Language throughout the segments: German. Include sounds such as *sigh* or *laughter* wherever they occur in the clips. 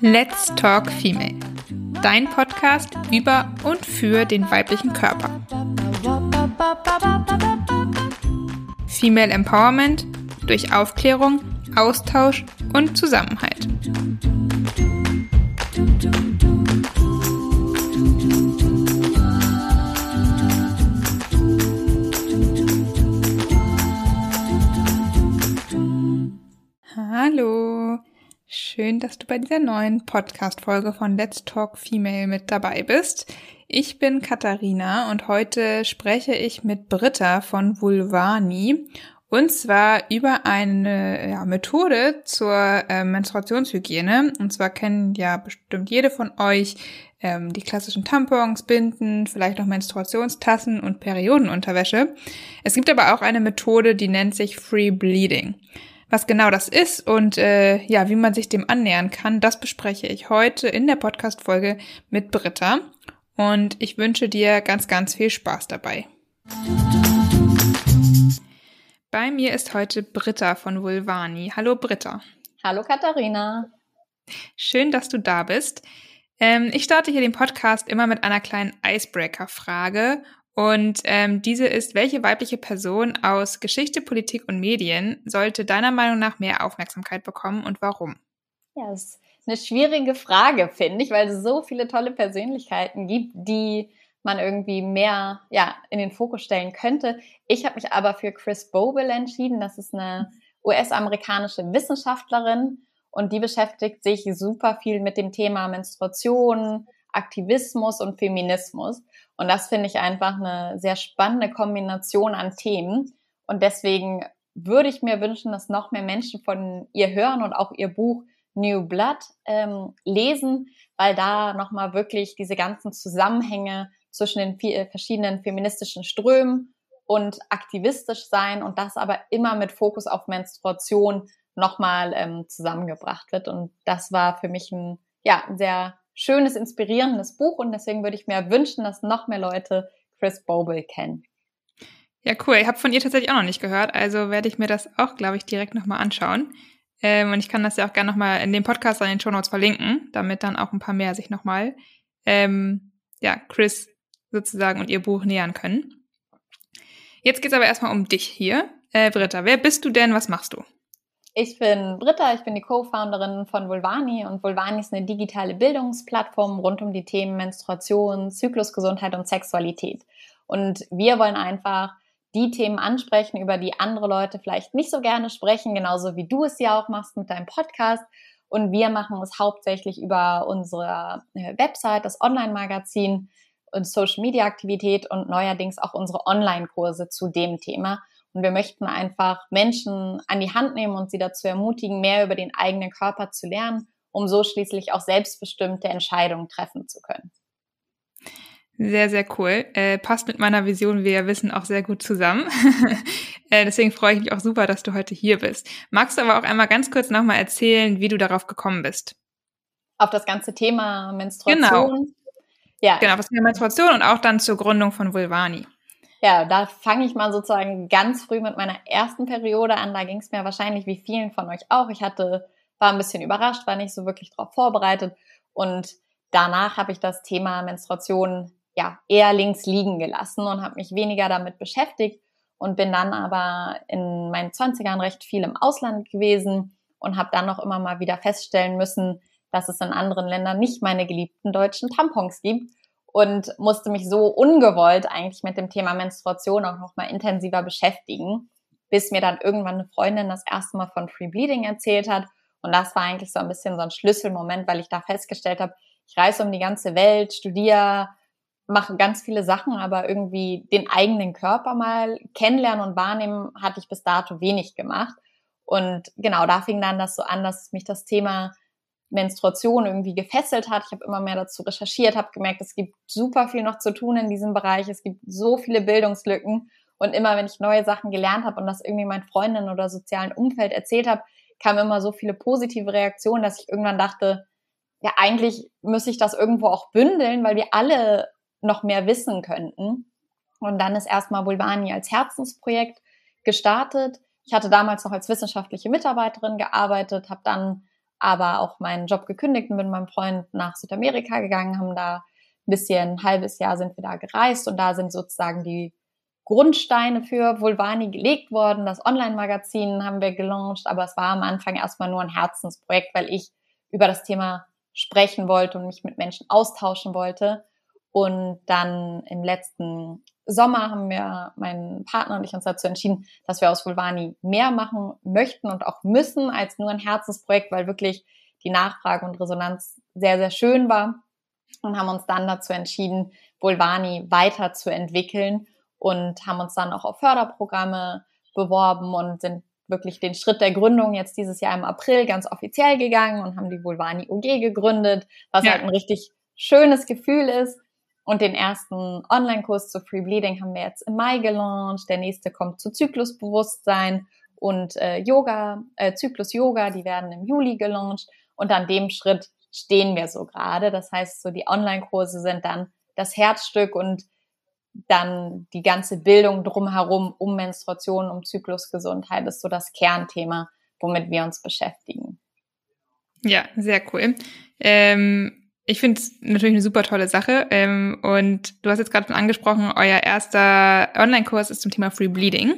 Let's Talk Female. Dein Podcast über und für den weiblichen Körper. Female Empowerment durch Aufklärung, Austausch und Zusammenhalt. Schön, dass du bei dieser neuen Podcast-Folge von Let's Talk Female mit dabei bist. Ich bin Katharina und heute spreche ich mit Britta von Vulvani und zwar über eine ja, Methode zur äh, Menstruationshygiene. Und zwar kennen ja bestimmt jede von euch ähm, die klassischen Tampons, Binden, vielleicht noch Menstruationstassen und Periodenunterwäsche. Es gibt aber auch eine Methode, die nennt sich Free Bleeding. Was genau das ist und äh, ja, wie man sich dem annähern kann, das bespreche ich heute in der Podcast-Folge mit Britta. Und ich wünsche dir ganz, ganz viel Spaß dabei. Bei mir ist heute Britta von Vulvani. Hallo Britta. Hallo Katharina. Schön, dass du da bist. Ähm, ich starte hier den Podcast immer mit einer kleinen Icebreaker-Frage. Und ähm, diese ist, welche weibliche Person aus Geschichte, Politik und Medien sollte deiner Meinung nach mehr Aufmerksamkeit bekommen und warum? Ja, das ist eine schwierige Frage, finde ich, weil es so viele tolle Persönlichkeiten gibt, die man irgendwie mehr ja, in den Fokus stellen könnte. Ich habe mich aber für Chris Boble entschieden. Das ist eine US-amerikanische Wissenschaftlerin und die beschäftigt sich super viel mit dem Thema Menstruation, Aktivismus und Feminismus. Und das finde ich einfach eine sehr spannende Kombination an Themen. Und deswegen würde ich mir wünschen, dass noch mehr Menschen von ihr hören und auch ihr Buch New Blood ähm, lesen, weil da nochmal wirklich diese ganzen Zusammenhänge zwischen den äh, verschiedenen feministischen Strömen und aktivistisch sein und das aber immer mit Fokus auf Menstruation nochmal ähm, zusammengebracht wird. Und das war für mich ein, ja, sehr schönes, inspirierendes Buch und deswegen würde ich mir wünschen, dass noch mehr Leute Chris Boble kennen. Ja, cool. Ich habe von ihr tatsächlich auch noch nicht gehört, also werde ich mir das auch, glaube ich, direkt nochmal anschauen. Ähm, und ich kann das ja auch gerne nochmal in dem Podcast an den Show Notes verlinken, damit dann auch ein paar mehr sich nochmal, ähm, ja, Chris sozusagen und ihr Buch nähern können. Jetzt geht's aber erstmal um dich hier. Äh, Britta, wer bist du denn? Was machst du? Ich bin Britta, ich bin die Co-Founderin von Vulvani und Vulvani ist eine digitale Bildungsplattform rund um die Themen Menstruation, Zyklusgesundheit und Sexualität. Und wir wollen einfach die Themen ansprechen, über die andere Leute vielleicht nicht so gerne sprechen, genauso wie du es ja auch machst mit deinem Podcast. Und wir machen es hauptsächlich über unsere äh, Website, das Online-Magazin, und Social-Media-Aktivität und neuerdings auch unsere Online-Kurse zu dem Thema. Und wir möchten einfach Menschen an die Hand nehmen und sie dazu ermutigen, mehr über den eigenen Körper zu lernen, um so schließlich auch selbstbestimmte Entscheidungen treffen zu können. Sehr, sehr cool. Äh, passt mit meiner Vision, wie wir wissen, auch sehr gut zusammen. *laughs* äh, deswegen freue ich mich auch super, dass du heute hier bist. Magst du aber auch einmal ganz kurz nochmal erzählen, wie du darauf gekommen bist? Auf das ganze Thema Menstruation. Genau. Ja. Genau, was mit Menstruation und auch dann zur Gründung von Vulvani. Ja, da fange ich mal sozusagen ganz früh mit meiner ersten Periode an. Da ging es mir wahrscheinlich wie vielen von euch auch. Ich hatte, war ein bisschen überrascht, war nicht so wirklich darauf vorbereitet. Und danach habe ich das Thema Menstruation ja eher links liegen gelassen und habe mich weniger damit beschäftigt und bin dann aber in meinen 20ern recht viel im Ausland gewesen und habe dann noch immer mal wieder feststellen müssen, dass es in anderen Ländern nicht meine geliebten deutschen Tampons gibt und musste mich so ungewollt eigentlich mit dem Thema Menstruation auch noch mal intensiver beschäftigen, bis mir dann irgendwann eine Freundin das erste Mal von Free Bleeding erzählt hat und das war eigentlich so ein bisschen so ein Schlüsselmoment, weil ich da festgestellt habe, ich reise um die ganze Welt, studiere, mache ganz viele Sachen, aber irgendwie den eigenen Körper mal kennenlernen und wahrnehmen, hatte ich bis dato wenig gemacht. Und genau, da fing dann das so an, dass mich das Thema Menstruation irgendwie gefesselt hat. Ich habe immer mehr dazu recherchiert, habe gemerkt, es gibt super viel noch zu tun in diesem Bereich. Es gibt so viele Bildungslücken. Und immer, wenn ich neue Sachen gelernt habe und das irgendwie meinen Freundinnen oder sozialen Umfeld erzählt habe, kamen immer so viele positive Reaktionen, dass ich irgendwann dachte, ja, eigentlich müsste ich das irgendwo auch bündeln, weil wir alle noch mehr wissen könnten. Und dann ist erstmal Vulvani als Herzensprojekt gestartet. Ich hatte damals noch als wissenschaftliche Mitarbeiterin gearbeitet, habe dann aber auch meinen Job gekündigt und bin mit meinem Freund nach Südamerika gegangen, haben da ein bisschen, ein halbes Jahr sind wir da gereist und da sind sozusagen die Grundsteine für Vulvani gelegt worden. Das Online-Magazin haben wir gelauncht, aber es war am Anfang erstmal nur ein Herzensprojekt, weil ich über das Thema sprechen wollte und mich mit Menschen austauschen wollte. Und dann im letzten Sommer haben wir, mein Partner und ich uns dazu entschieden, dass wir aus Vulvani mehr machen möchten und auch müssen als nur ein Herzensprojekt, weil wirklich die Nachfrage und Resonanz sehr, sehr schön war und haben uns dann dazu entschieden, Vulvani weiterzuentwickeln und haben uns dann auch auf Förderprogramme beworben und sind wirklich den Schritt der Gründung jetzt dieses Jahr im April ganz offiziell gegangen und haben die Vulvani UG gegründet, was ja. halt ein richtig schönes Gefühl ist und den ersten Online-Kurs zu Free Bleeding haben wir jetzt im Mai gelauncht. Der nächste kommt zu Zyklusbewusstsein und äh, Yoga, äh, Zyklus Yoga, die werden im Juli gelauncht. Und an dem Schritt stehen wir so gerade. Das heißt, so die Online-Kurse sind dann das Herzstück und dann die ganze Bildung drumherum um Menstruation, um Zyklusgesundheit ist so das Kernthema, womit wir uns beschäftigen. Ja, sehr cool. Ähm ich finde es natürlich eine super tolle Sache. Ähm, und du hast jetzt gerade schon angesprochen, euer erster Online-Kurs ist zum Thema Free Bleeding.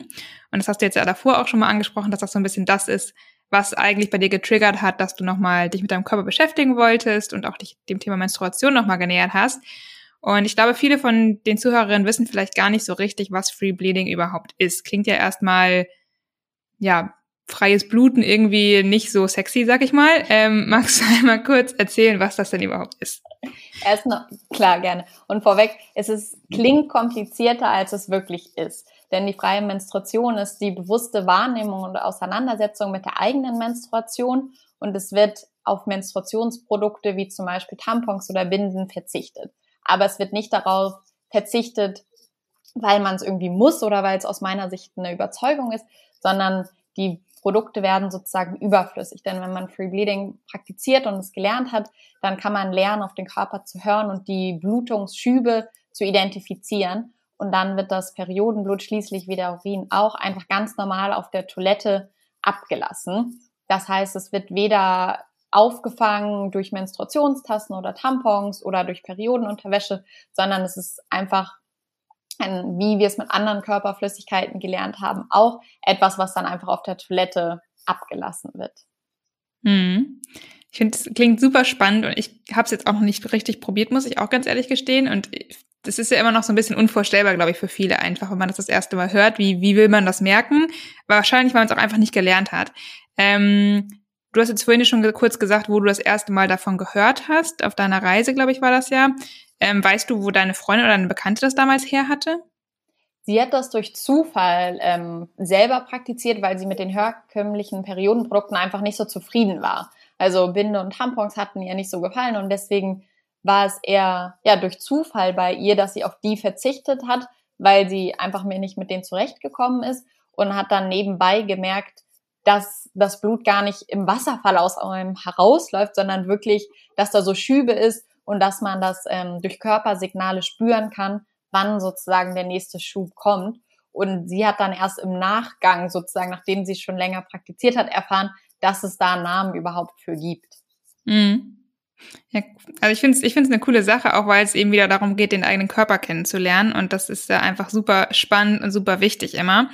Und das hast du jetzt ja davor auch schon mal angesprochen, dass das so ein bisschen das ist, was eigentlich bei dir getriggert hat, dass du nochmal dich mit deinem Körper beschäftigen wolltest und auch dich dem Thema Menstruation nochmal genähert hast. Und ich glaube, viele von den Zuhörerinnen wissen vielleicht gar nicht so richtig, was Free Bleeding überhaupt ist. Klingt ja erstmal, ja, freies Bluten irgendwie nicht so sexy, sag ich mal. Ähm, *laughs* magst du einmal kurz erzählen, was das denn überhaupt ist? Erst noch, klar, gerne. Und vorweg, es ist, klingt komplizierter, als es wirklich ist. Denn die freie Menstruation ist die bewusste Wahrnehmung und Auseinandersetzung mit der eigenen Menstruation und es wird auf Menstruationsprodukte wie zum Beispiel Tampons oder Binden verzichtet. Aber es wird nicht darauf verzichtet, weil man es irgendwie muss oder weil es aus meiner Sicht eine Überzeugung ist, sondern die Produkte werden sozusagen überflüssig. Denn wenn man Free Bleeding praktiziert und es gelernt hat, dann kann man lernen, auf den Körper zu hören und die Blutungsschübe zu identifizieren. Und dann wird das Periodenblut schließlich wie der Urin auch einfach ganz normal auf der Toilette abgelassen. Das heißt, es wird weder aufgefangen durch Menstruationstassen oder Tampons oder durch Periodenunterwäsche, sondern es ist einfach wie wir es mit anderen Körperflüssigkeiten gelernt haben, auch etwas, was dann einfach auf der Toilette abgelassen wird. Hm. Ich finde, es klingt super spannend und ich habe es jetzt auch noch nicht richtig probiert, muss ich auch ganz ehrlich gestehen. Und das ist ja immer noch so ein bisschen unvorstellbar, glaube ich, für viele einfach, wenn man das das erste Mal hört. Wie, wie will man das merken? Wahrscheinlich, weil man es auch einfach nicht gelernt hat. Ähm, du hast jetzt vorhin schon kurz gesagt, wo du das erste Mal davon gehört hast. Auf deiner Reise, glaube ich, war das ja. Ähm, weißt du, wo deine Freundin oder deine Bekannte das damals her hatte? Sie hat das durch Zufall ähm, selber praktiziert, weil sie mit den herkömmlichen Periodenprodukten einfach nicht so zufrieden war. Also Binde und Tampons hatten ihr nicht so gefallen und deswegen war es eher ja durch Zufall bei ihr, dass sie auf die verzichtet hat, weil sie einfach mir nicht mit denen zurechtgekommen ist und hat dann nebenbei gemerkt, dass das Blut gar nicht im Wasserfall aus einem herausläuft, sondern wirklich, dass da so Schübe ist und dass man das ähm, durch Körpersignale spüren kann, wann sozusagen der nächste Schub kommt. Und sie hat dann erst im Nachgang, sozusagen, nachdem sie schon länger praktiziert hat, erfahren, dass es da einen Namen überhaupt für gibt. Mhm. Ja, also ich finde es ich find's eine coole Sache, auch weil es eben wieder darum geht, den eigenen Körper kennenzulernen. Und das ist ja einfach super spannend und super wichtig immer.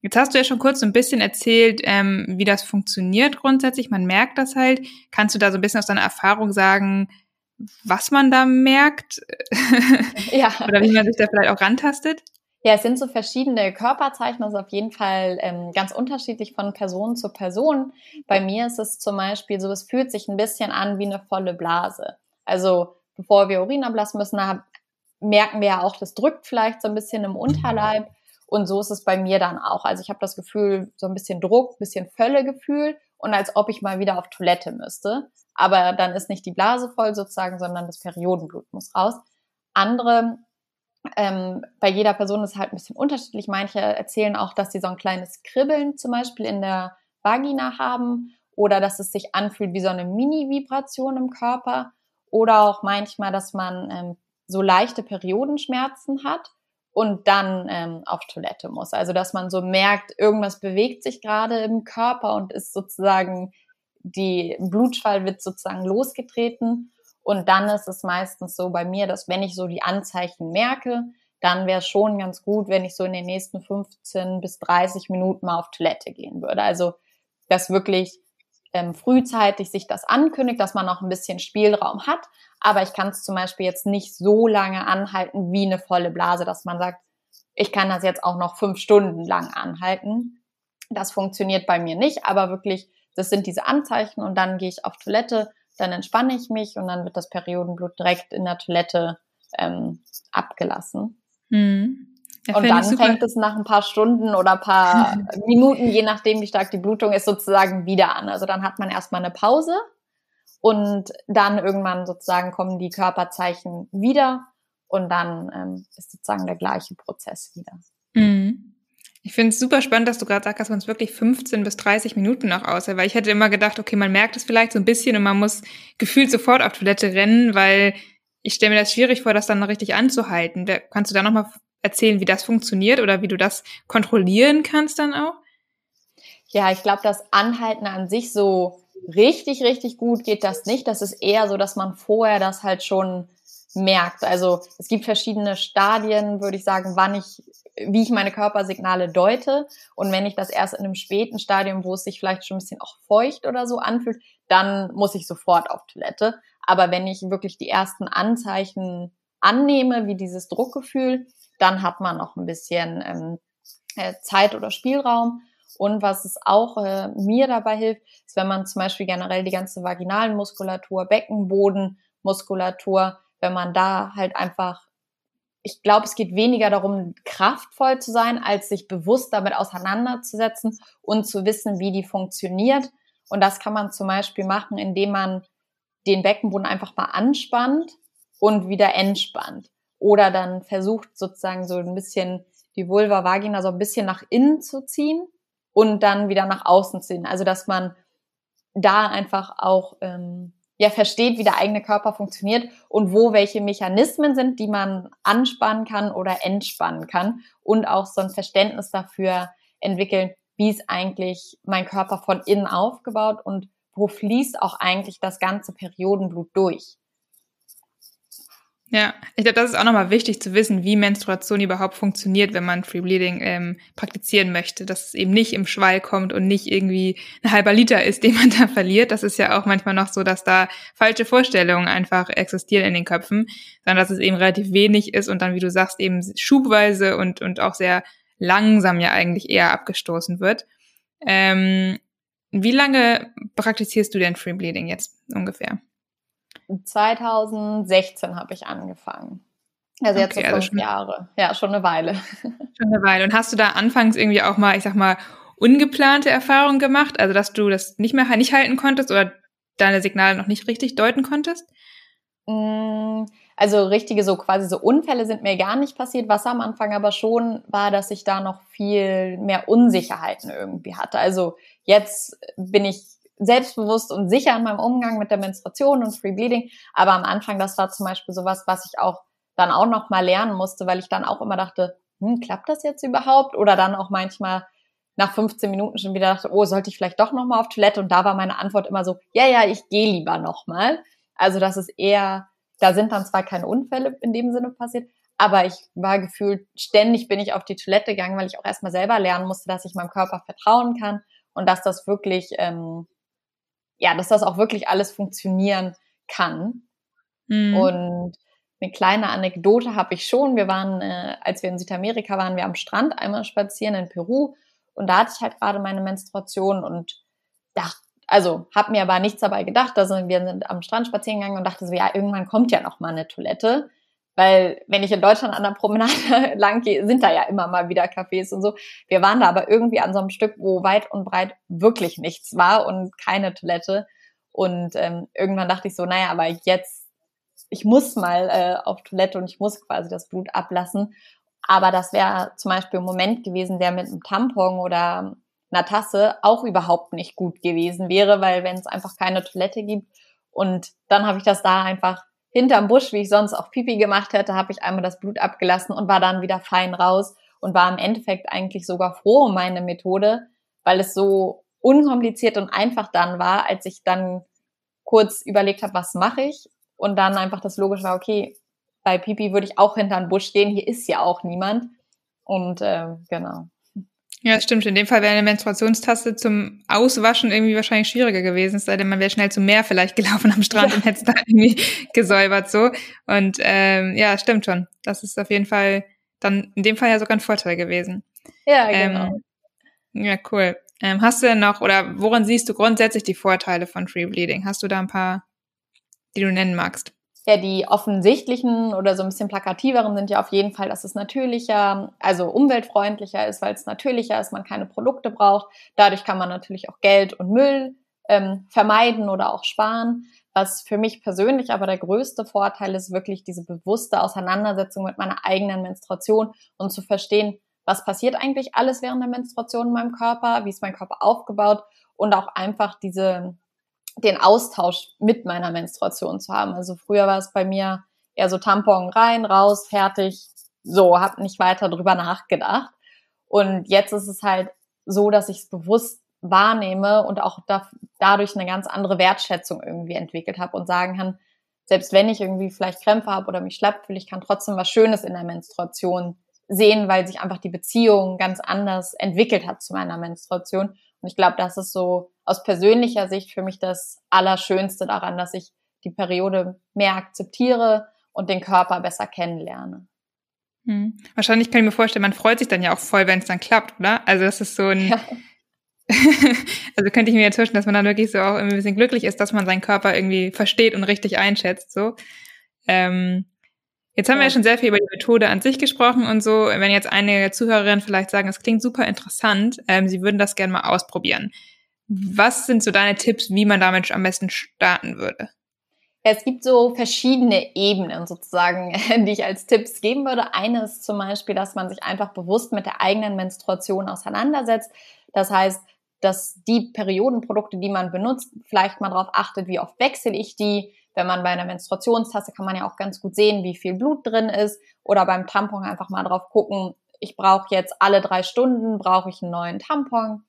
Jetzt hast du ja schon kurz so ein bisschen erzählt, ähm, wie das funktioniert grundsätzlich. Man merkt das halt. Kannst du da so ein bisschen aus deiner Erfahrung sagen, was man da merkt *laughs* ja. *laughs* oder wie man sich da vielleicht auch rantastet? Ja, es sind so verschiedene Körperzeichen, das ist auf jeden Fall ähm, ganz unterschiedlich von Person zu Person. Bei mir ist es zum Beispiel so, es fühlt sich ein bisschen an wie eine volle Blase. Also bevor wir Urin ablassen müssen, merken wir ja auch, das drückt vielleicht so ein bisschen im Unterleib. Und so ist es bei mir dann auch. Also ich habe das Gefühl, so ein bisschen Druck, ein bisschen Völlegefühl und als ob ich mal wieder auf Toilette müsste aber dann ist nicht die Blase voll sozusagen, sondern das Periodenblut muss raus. Andere, ähm, bei jeder Person ist halt ein bisschen unterschiedlich. Manche erzählen auch, dass sie so ein kleines Kribbeln zum Beispiel in der Vagina haben oder dass es sich anfühlt wie so eine Mini-Vibration im Körper oder auch manchmal, dass man ähm, so leichte Periodenschmerzen hat und dann ähm, auf Toilette muss. Also dass man so merkt, irgendwas bewegt sich gerade im Körper und ist sozusagen die Blutschwall wird sozusagen losgetreten. Und dann ist es meistens so bei mir, dass wenn ich so die Anzeichen merke, dann wäre es schon ganz gut, wenn ich so in den nächsten 15 bis 30 Minuten mal auf Toilette gehen würde. Also dass wirklich ähm, frühzeitig sich das ankündigt, dass man noch ein bisschen Spielraum hat. Aber ich kann es zum Beispiel jetzt nicht so lange anhalten wie eine volle Blase, dass man sagt, ich kann das jetzt auch noch fünf Stunden lang anhalten. Das funktioniert bei mir nicht, aber wirklich, das sind diese Anzeichen und dann gehe ich auf Toilette, dann entspanne ich mich und dann wird das Periodenblut direkt in der Toilette ähm, abgelassen. Mhm. Und dann fängt es nach ein paar Stunden oder ein paar *laughs* Minuten, je nachdem, wie stark die Blutung ist, sozusagen wieder an. Also dann hat man erstmal eine Pause und dann irgendwann sozusagen kommen die Körperzeichen wieder und dann ähm, ist sozusagen der gleiche Prozess wieder. Mhm. Ich finde es super spannend, dass du gerade sagst, dass man es wirklich 15 bis 30 Minuten noch aushält, weil ich hätte immer gedacht, okay, man merkt es vielleicht so ein bisschen und man muss gefühlt sofort auf Toilette rennen, weil ich stelle mir das schwierig vor, das dann richtig anzuhalten. Kannst du da nochmal erzählen, wie das funktioniert oder wie du das kontrollieren kannst dann auch? Ja, ich glaube, das Anhalten an sich so richtig, richtig gut geht das nicht. Das ist eher so, dass man vorher das halt schon merkt. Also es gibt verschiedene Stadien, würde ich sagen, wann ich, wie ich meine Körpersignale deute. Und wenn ich das erst in einem späten Stadium, wo es sich vielleicht schon ein bisschen auch feucht oder so anfühlt, dann muss ich sofort auf Toilette. Aber wenn ich wirklich die ersten Anzeichen annehme, wie dieses Druckgefühl, dann hat man noch ein bisschen ähm, äh, Zeit oder Spielraum. Und was es auch äh, mir dabei hilft, ist, wenn man zum Beispiel generell die ganze vaginalen Muskulatur, Beckenbodenmuskulatur, wenn man da halt einfach, ich glaube, es geht weniger darum, kraftvoll zu sein, als sich bewusst damit auseinanderzusetzen und zu wissen, wie die funktioniert. Und das kann man zum Beispiel machen, indem man den Beckenboden einfach mal anspannt und wieder entspannt oder dann versucht sozusagen so ein bisschen die Vulva Vagina so ein bisschen nach innen zu ziehen und dann wieder nach außen ziehen. Also dass man da einfach auch ähm, ja versteht, wie der eigene Körper funktioniert und wo welche Mechanismen sind, die man anspannen kann oder entspannen kann und auch so ein Verständnis dafür entwickeln, wie ist eigentlich mein Körper von innen aufgebaut und wo fließt auch eigentlich das ganze Periodenblut durch. Ja, ich glaube, das ist auch nochmal wichtig zu wissen, wie Menstruation überhaupt funktioniert, wenn man Free Bleeding ähm, praktizieren möchte. Dass es eben nicht im Schwall kommt und nicht irgendwie ein halber Liter ist, *laughs* den man da verliert. Das ist ja auch manchmal noch so, dass da falsche Vorstellungen einfach existieren in den Köpfen, sondern dass es eben relativ wenig ist und dann, wie du sagst, eben schubweise und, und auch sehr langsam ja eigentlich eher abgestoßen wird. Ähm, wie lange praktizierst du denn Free Bleeding jetzt ungefähr? 2016 habe ich angefangen. Also jetzt okay, so fünf also Jahre. Ja, schon eine Weile. *laughs* Schon eine Weile. Und hast du da anfangs irgendwie auch mal, ich sag mal, ungeplante Erfahrungen gemacht? Also, dass du das nicht mehr nicht halten konntest oder deine Signale noch nicht richtig deuten konntest? Mm, also richtige so quasi so Unfälle sind mir gar nicht passiert. Was am Anfang aber schon war, dass ich da noch viel mehr Unsicherheiten irgendwie hatte. Also jetzt bin ich selbstbewusst und sicher in meinem Umgang mit der Menstruation und Free Bleeding. Aber am Anfang, das war zum Beispiel sowas, was ich auch dann auch noch mal lernen musste, weil ich dann auch immer dachte, hm, klappt das jetzt überhaupt? Oder dann auch manchmal nach 15 Minuten schon wieder dachte, oh, sollte ich vielleicht doch noch mal auf Toilette? Und da war meine Antwort immer so, ja, ja, ich gehe lieber noch mal. Also das ist eher, da sind dann zwar keine Unfälle in dem Sinne passiert, aber ich war gefühlt, ständig bin ich auf die Toilette gegangen, weil ich auch erstmal selber lernen musste, dass ich meinem Körper vertrauen kann und dass das wirklich ähm, ja, dass das auch wirklich alles funktionieren kann. Mhm. Und eine kleine Anekdote habe ich schon. Wir waren, äh, als wir in Südamerika waren, wir am Strand einmal spazieren in Peru und da hatte ich halt gerade meine Menstruation und dachte, also habe mir aber nichts dabei gedacht. Also wir sind am Strand spazieren gegangen und dachte so, ja, irgendwann kommt ja noch mal eine Toilette. Weil wenn ich in Deutschland an der Promenade *laughs* lang gehe, sind da ja immer mal wieder Cafés und so. Wir waren da aber irgendwie an so einem Stück, wo weit und breit wirklich nichts war und keine Toilette. Und ähm, irgendwann dachte ich so, naja, aber jetzt, ich muss mal äh, auf Toilette und ich muss quasi das Blut ablassen. Aber das wäre zum Beispiel ein Moment gewesen, der mit einem Tampon oder einer Tasse auch überhaupt nicht gut gewesen wäre, weil wenn es einfach keine Toilette gibt und dann habe ich das da einfach hinterm Busch, wie ich sonst auch Pipi gemacht hätte, habe ich einmal das Blut abgelassen und war dann wieder fein raus und war im Endeffekt eigentlich sogar froh um meine Methode, weil es so unkompliziert und einfach dann war, als ich dann kurz überlegt habe, was mache ich und dann einfach das logisch war, okay, bei Pipi würde ich auch hinter den Busch gehen, hier ist ja auch niemand und äh, genau. Ja, stimmt. In dem Fall wäre eine Menstruationstasse zum Auswaschen irgendwie wahrscheinlich schwieriger gewesen, es sei denn, man wäre schnell zum Meer vielleicht *laughs* gelaufen am Strand ja. und hätte es da irgendwie gesäubert so. Und ähm, ja, stimmt schon. Das ist auf jeden Fall dann in dem Fall ja sogar ein Vorteil gewesen. Ja, genau. Ähm, ja, cool. Ähm, hast du denn noch, oder woran siehst du grundsätzlich die Vorteile von Free Bleeding? Hast du da ein paar, die du nennen magst? Ja, die offensichtlichen oder so ein bisschen plakativeren sind ja auf jeden Fall, dass es natürlicher, also umweltfreundlicher ist, weil es natürlicher ist, man keine Produkte braucht. Dadurch kann man natürlich auch Geld und Müll ähm, vermeiden oder auch sparen. Was für mich persönlich aber der größte Vorteil ist, wirklich diese bewusste Auseinandersetzung mit meiner eigenen Menstruation und zu verstehen, was passiert eigentlich alles während der Menstruation in meinem Körper, wie ist mein Körper aufgebaut und auch einfach diese den Austausch mit meiner Menstruation zu haben. Also früher war es bei mir eher so Tampon rein, raus, fertig, so, habe nicht weiter drüber nachgedacht. Und jetzt ist es halt so, dass ich es bewusst wahrnehme und auch da, dadurch eine ganz andere Wertschätzung irgendwie entwickelt habe und sagen kann, selbst wenn ich irgendwie vielleicht Krämpfe habe oder mich schlapp fühle, ich kann trotzdem was Schönes in der Menstruation sehen, weil sich einfach die Beziehung ganz anders entwickelt hat zu meiner Menstruation. Und ich glaube, das ist so aus persönlicher Sicht für mich das Allerschönste daran, dass ich die Periode mehr akzeptiere und den Körper besser kennenlerne. Hm. Wahrscheinlich kann ich mir vorstellen, man freut sich dann ja auch voll, wenn es dann klappt, oder? Also das ist so ein, ja. *laughs* also könnte ich mir jetzt vorstellen, dass man dann wirklich so auch irgendwie ein bisschen glücklich ist, dass man seinen Körper irgendwie versteht und richtig einschätzt, so. Ähm, Jetzt haben wir ja schon sehr viel über die Methode an sich gesprochen und so. Wenn jetzt einige Zuhörerinnen vielleicht sagen, es klingt super interessant, ähm, sie würden das gerne mal ausprobieren. Was sind so deine Tipps, wie man damit am besten starten würde? Es gibt so verschiedene Ebenen sozusagen, *laughs* die ich als Tipps geben würde. Eine ist zum Beispiel, dass man sich einfach bewusst mit der eigenen Menstruation auseinandersetzt. Das heißt, dass die Periodenprodukte, die man benutzt, vielleicht mal darauf achtet, wie oft wechsle ich die, wenn man bei einer Menstruationstasse kann man ja auch ganz gut sehen, wie viel Blut drin ist. Oder beim Tampon einfach mal drauf gucken, ich brauche jetzt alle drei Stunden, brauche ich einen neuen Tampon.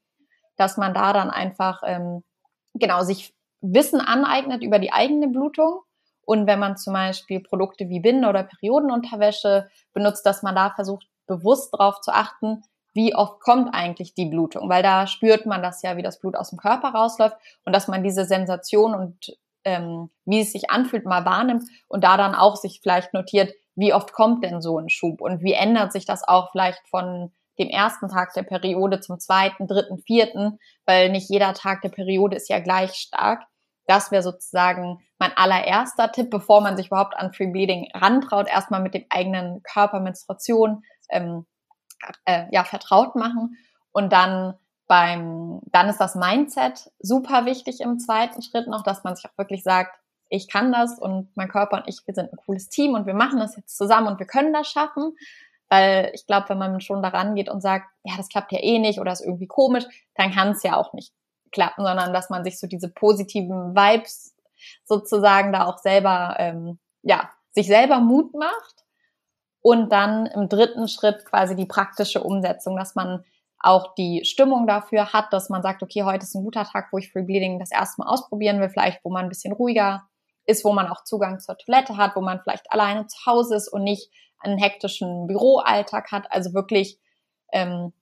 Dass man da dann einfach, ähm, genau, sich Wissen aneignet über die eigene Blutung. Und wenn man zum Beispiel Produkte wie Binden- oder Periodenunterwäsche benutzt, dass man da versucht, bewusst darauf zu achten, wie oft kommt eigentlich die Blutung, weil da spürt man das ja, wie das Blut aus dem Körper rausläuft und dass man diese Sensation und ähm, wie es sich anfühlt, mal wahrnimmt und da dann auch sich vielleicht notiert, wie oft kommt denn so ein Schub und wie ändert sich das auch vielleicht von dem ersten Tag der Periode zum zweiten, dritten, vierten, weil nicht jeder Tag der Periode ist ja gleich stark. Das wäre sozusagen mein allererster Tipp, bevor man sich überhaupt an Free Bleeding rantraut, erstmal mit dem eigenen Körper Menstruation ähm, äh, ja, vertraut machen und dann beim, dann ist das Mindset super wichtig im zweiten Schritt noch, dass man sich auch wirklich sagt, ich kann das und mein Körper und ich, wir sind ein cooles Team und wir machen das jetzt zusammen und wir können das schaffen. Weil ich glaube, wenn man schon daran geht und sagt, ja, das klappt ja eh nicht oder ist irgendwie komisch, dann kann es ja auch nicht klappen, sondern dass man sich so diese positiven Vibes sozusagen da auch selber, ähm, ja, sich selber Mut macht. Und dann im dritten Schritt quasi die praktische Umsetzung, dass man auch die Stimmung dafür hat, dass man sagt, okay, heute ist ein guter Tag, wo ich Free Bleeding das erste Mal ausprobieren will, vielleicht wo man ein bisschen ruhiger ist, wo man auch Zugang zur Toilette hat, wo man vielleicht alleine zu Hause ist und nicht einen hektischen Büroalltag hat. Also wirklich ähm,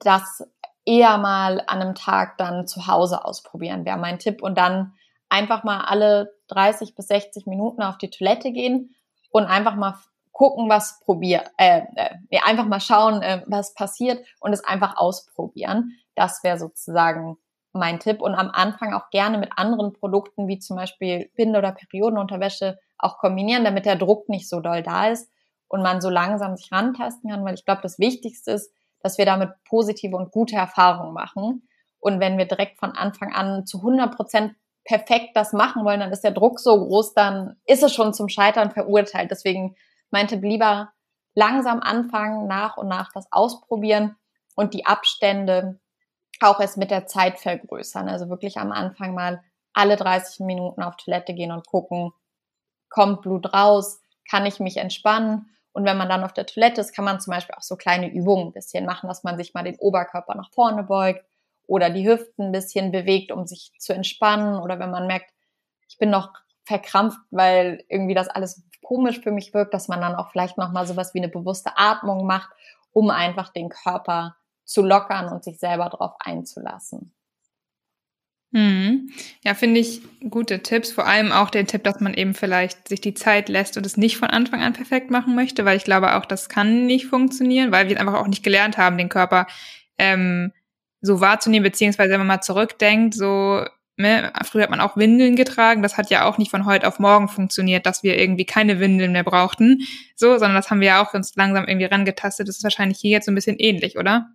das eher mal an einem Tag dann zu Hause ausprobieren, wäre mein Tipp. Und dann einfach mal alle 30 bis 60 Minuten auf die Toilette gehen und einfach mal gucken, was probiert, äh, äh, einfach mal schauen, äh, was passiert und es einfach ausprobieren. Das wäre sozusagen mein Tipp. Und am Anfang auch gerne mit anderen Produkten, wie zum Beispiel Binde- oder Periodenunterwäsche, auch kombinieren, damit der Druck nicht so doll da ist und man so langsam sich rantasten kann, weil ich glaube, das Wichtigste ist, dass wir damit positive und gute Erfahrungen machen. Und wenn wir direkt von Anfang an zu 100 Prozent perfekt das machen wollen, dann ist der Druck so groß, dann ist es schon zum Scheitern verurteilt. Deswegen meinte lieber langsam anfangen, nach und nach das ausprobieren und die Abstände auch erst mit der Zeit vergrößern. Also wirklich am Anfang mal alle 30 Minuten auf Toilette gehen und gucken, kommt Blut raus, kann ich mich entspannen. Und wenn man dann auf der Toilette ist, kann man zum Beispiel auch so kleine Übungen ein bisschen machen, dass man sich mal den Oberkörper nach vorne beugt oder die Hüften ein bisschen bewegt, um sich zu entspannen. Oder wenn man merkt, ich bin noch verkrampft, weil irgendwie das alles komisch für mich wirkt, dass man dann auch vielleicht nochmal sowas wie eine bewusste Atmung macht, um einfach den Körper zu lockern und sich selber darauf einzulassen. Mhm. Ja, finde ich gute Tipps. Vor allem auch den Tipp, dass man eben vielleicht sich die Zeit lässt und es nicht von Anfang an perfekt machen möchte, weil ich glaube auch, das kann nicht funktionieren, weil wir einfach auch nicht gelernt haben, den Körper ähm, so wahrzunehmen, beziehungsweise wenn man mal zurückdenkt, so ne, früher hat man auch Windeln getragen, das hat ja auch nicht von heute auf morgen funktioniert, dass wir irgendwie keine Windeln mehr brauchten, so, sondern das haben wir ja auch uns langsam irgendwie rangetastet. Das ist wahrscheinlich hier jetzt so ein bisschen ähnlich, oder?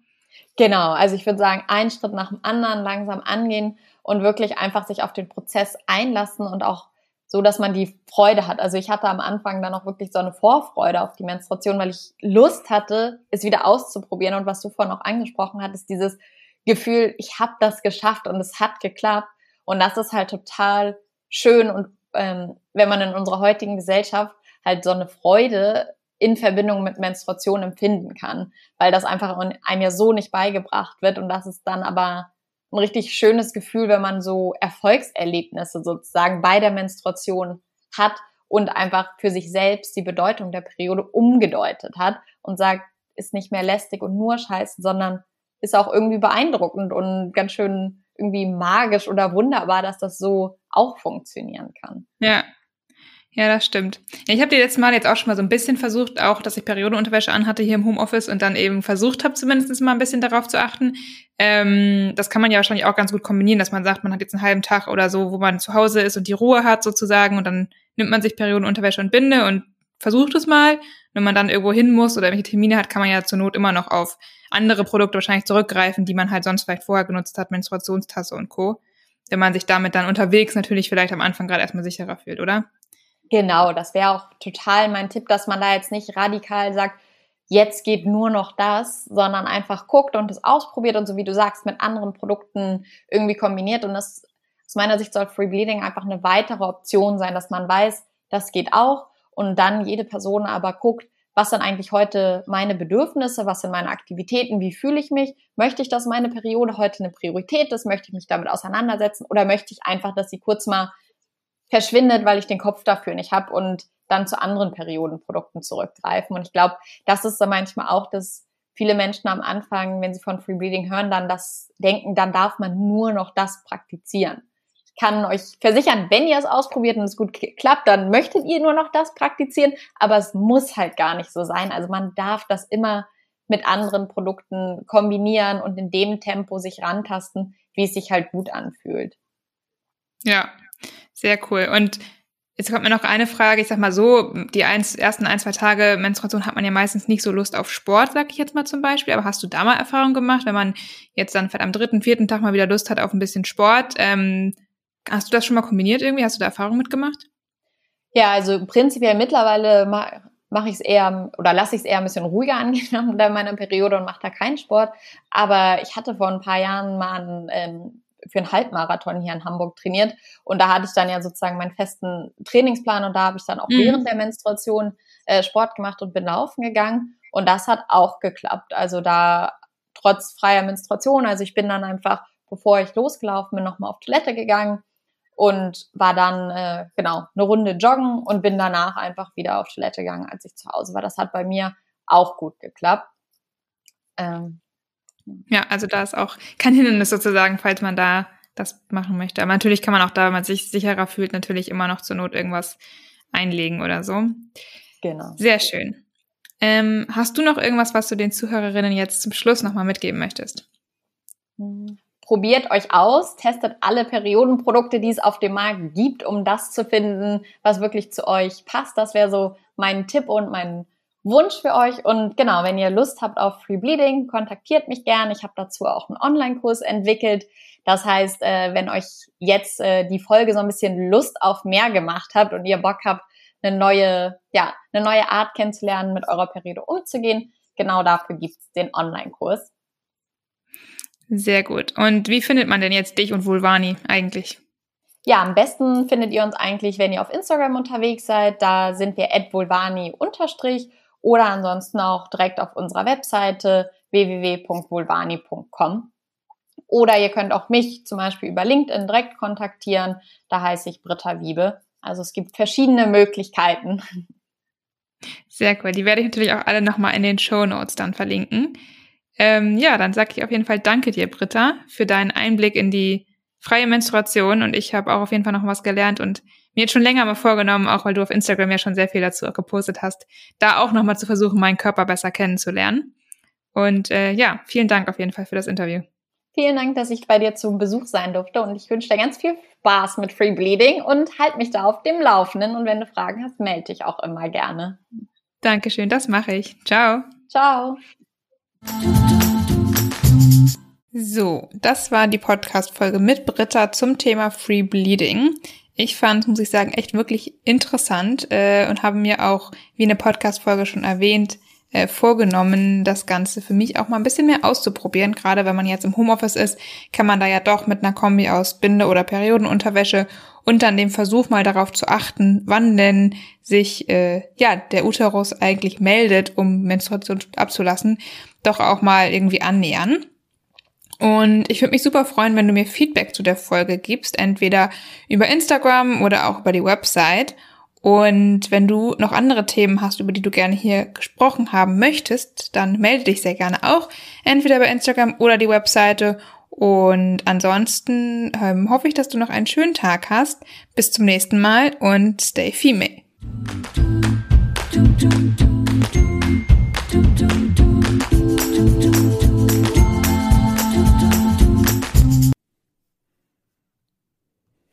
Genau, also ich würde sagen, einen Schritt nach dem anderen langsam angehen und wirklich einfach sich auf den Prozess einlassen und auch so, dass man die Freude hat. Also ich hatte am Anfang dann auch wirklich so eine Vorfreude auf die Menstruation, weil ich Lust hatte, es wieder auszuprobieren. Und was du vorhin auch angesprochen hattest, dieses Gefühl, ich habe das geschafft und es hat geklappt. Und das ist halt total schön und ähm, wenn man in unserer heutigen Gesellschaft halt so eine Freude in Verbindung mit Menstruation empfinden kann, weil das einfach einem ja so nicht beigebracht wird und das ist dann aber ein richtig schönes Gefühl, wenn man so Erfolgserlebnisse sozusagen bei der Menstruation hat und einfach für sich selbst die Bedeutung der Periode umgedeutet hat und sagt, ist nicht mehr lästig und nur scheiße, sondern ist auch irgendwie beeindruckend und ganz schön irgendwie magisch oder wunderbar, dass das so auch funktionieren kann. Ja. Ja, das stimmt. Ja, ich habe die letzten Mal jetzt auch schon mal so ein bisschen versucht, auch, dass ich Periodenunterwäsche anhatte hier im Homeoffice und dann eben versucht habe, zumindest mal ein bisschen darauf zu achten. Ähm, das kann man ja wahrscheinlich auch ganz gut kombinieren, dass man sagt, man hat jetzt einen halben Tag oder so, wo man zu Hause ist und die Ruhe hat sozusagen und dann nimmt man sich Periodenunterwäsche und Binde und versucht es mal. Wenn man dann irgendwo hin muss oder welche Termine hat, kann man ja zur Not immer noch auf andere Produkte wahrscheinlich zurückgreifen, die man halt sonst vielleicht vorher genutzt hat, Menstruationstasse und Co. Wenn man sich damit dann unterwegs natürlich vielleicht am Anfang gerade erstmal sicherer fühlt, oder? Genau, das wäre auch total mein Tipp, dass man da jetzt nicht radikal sagt, jetzt geht nur noch das, sondern einfach guckt und es ausprobiert und so wie du sagst, mit anderen Produkten irgendwie kombiniert. Und das aus meiner Sicht soll Free Bleeding einfach eine weitere Option sein, dass man weiß, das geht auch und dann jede Person aber guckt, was sind eigentlich heute meine Bedürfnisse, was sind meine Aktivitäten, wie fühle ich mich, möchte ich, dass meine Periode heute eine Priorität ist, möchte ich mich damit auseinandersetzen? Oder möchte ich einfach, dass sie kurz mal verschwindet, weil ich den Kopf dafür nicht habe und dann zu anderen Periodenprodukten zurückgreifen. Und ich glaube, das ist da manchmal auch, dass viele Menschen am Anfang, wenn sie von Free Bleeding hören, dann das denken, dann darf man nur noch das praktizieren kann euch versichern, wenn ihr es ausprobiert und es gut klappt, dann möchtet ihr nur noch das praktizieren, aber es muss halt gar nicht so sein. Also man darf das immer mit anderen Produkten kombinieren und in dem Tempo sich rantasten, wie es sich halt gut anfühlt. Ja, sehr cool. Und jetzt kommt mir noch eine Frage. Ich sag mal so, die eins, ersten ein, zwei Tage Menstruation hat man ja meistens nicht so Lust auf Sport, sag ich jetzt mal zum Beispiel. Aber hast du da mal Erfahrung gemacht, wenn man jetzt dann am dritten, vierten Tag mal wieder Lust hat auf ein bisschen Sport? Ähm, Hast du das schon mal kombiniert irgendwie? Hast du da Erfahrung mitgemacht? Ja, also prinzipiell mittlerweile mache mach ich es eher oder lasse ich es eher ein bisschen ruhiger *laughs* angehen unter meiner Periode und mache da keinen Sport. Aber ich hatte vor ein paar Jahren mal einen, ähm, für einen Halbmarathon hier in Hamburg trainiert und da hatte ich dann ja sozusagen meinen festen Trainingsplan und da habe ich dann auch mhm. während der Menstruation äh, Sport gemacht und bin laufen gegangen und das hat auch geklappt. Also da trotz freier Menstruation, also ich bin dann einfach, bevor ich losgelaufen bin, nochmal auf Toilette gegangen, und war dann äh, genau eine Runde joggen und bin danach einfach wieder auf Toilette gegangen, als ich zu Hause war. Das hat bei mir auch gut geklappt. Ähm, ja, also da ist auch kein Hindernis sozusagen, falls man da das machen möchte. Aber natürlich kann man auch da, wenn man sich sicherer fühlt, natürlich immer noch zur Not irgendwas einlegen oder so. Genau. Sehr schön. Ähm, hast du noch irgendwas, was du den Zuhörerinnen jetzt zum Schluss nochmal mitgeben möchtest? Probiert euch aus, testet alle Periodenprodukte, die es auf dem Markt gibt, um das zu finden, was wirklich zu euch passt. Das wäre so mein Tipp und mein Wunsch für euch. Und genau, wenn ihr Lust habt auf Free Bleeding, kontaktiert mich gerne. Ich habe dazu auch einen Online-Kurs entwickelt. Das heißt, äh, wenn euch jetzt äh, die Folge so ein bisschen Lust auf mehr gemacht habt und ihr Bock habt, eine neue, ja, eine neue Art kennenzulernen, mit eurer Periode umzugehen, genau dafür gibt's den Online-Kurs. Sehr gut. Und wie findet man denn jetzt dich und Vulvani eigentlich? ja, am besten findet ihr uns eigentlich, wenn ihr auf Instagram unterwegs seid. Da sind wir vulvani unterstrich oder ansonsten auch direkt auf unserer Webseite www.vulvani.com. Oder ihr könnt auch mich zum Beispiel über LinkedIn direkt kontaktieren. Da heiße ich Britta Wiebe. Also es gibt verschiedene Möglichkeiten. Sehr cool. Die werde ich natürlich auch alle nochmal in den Show Notes dann verlinken. Ähm, ja, dann sage ich auf jeden Fall Danke dir, Britta, für deinen Einblick in die freie Menstruation. Und ich habe auch auf jeden Fall noch was gelernt und mir jetzt schon länger mal vorgenommen, auch weil du auf Instagram ja schon sehr viel dazu gepostet hast, da auch nochmal zu versuchen, meinen Körper besser kennenzulernen. Und äh, ja, vielen Dank auf jeden Fall für das Interview. Vielen Dank, dass ich bei dir zum Besuch sein durfte und ich wünsche dir ganz viel Spaß mit Free Bleeding und halt mich da auf dem Laufenden und wenn du Fragen hast, melde dich auch immer gerne. Dankeschön, das mache ich. Ciao. Ciao. So, das war die Podcast-Folge mit Britta zum Thema Free Bleeding. Ich fand, muss ich sagen, echt wirklich interessant äh, und habe mir auch, wie eine Podcast-Folge schon erwähnt, äh, vorgenommen, das Ganze für mich auch mal ein bisschen mehr auszuprobieren. Gerade wenn man jetzt im Homeoffice ist, kann man da ja doch mit einer Kombi aus Binde- oder Periodenunterwäsche und dann dem Versuch mal darauf zu achten, wann denn sich äh, ja der Uterus eigentlich meldet, um Menstruation abzulassen, doch auch mal irgendwie annähern. Und ich würde mich super freuen, wenn du mir Feedback zu der Folge gibst, entweder über Instagram oder auch über die Website. Und wenn du noch andere Themen hast, über die du gerne hier gesprochen haben möchtest, dann melde dich sehr gerne auch, entweder bei Instagram oder die Webseite. Und ansonsten ähm, hoffe ich, dass du noch einen schönen Tag hast. Bis zum nächsten Mal und stay female.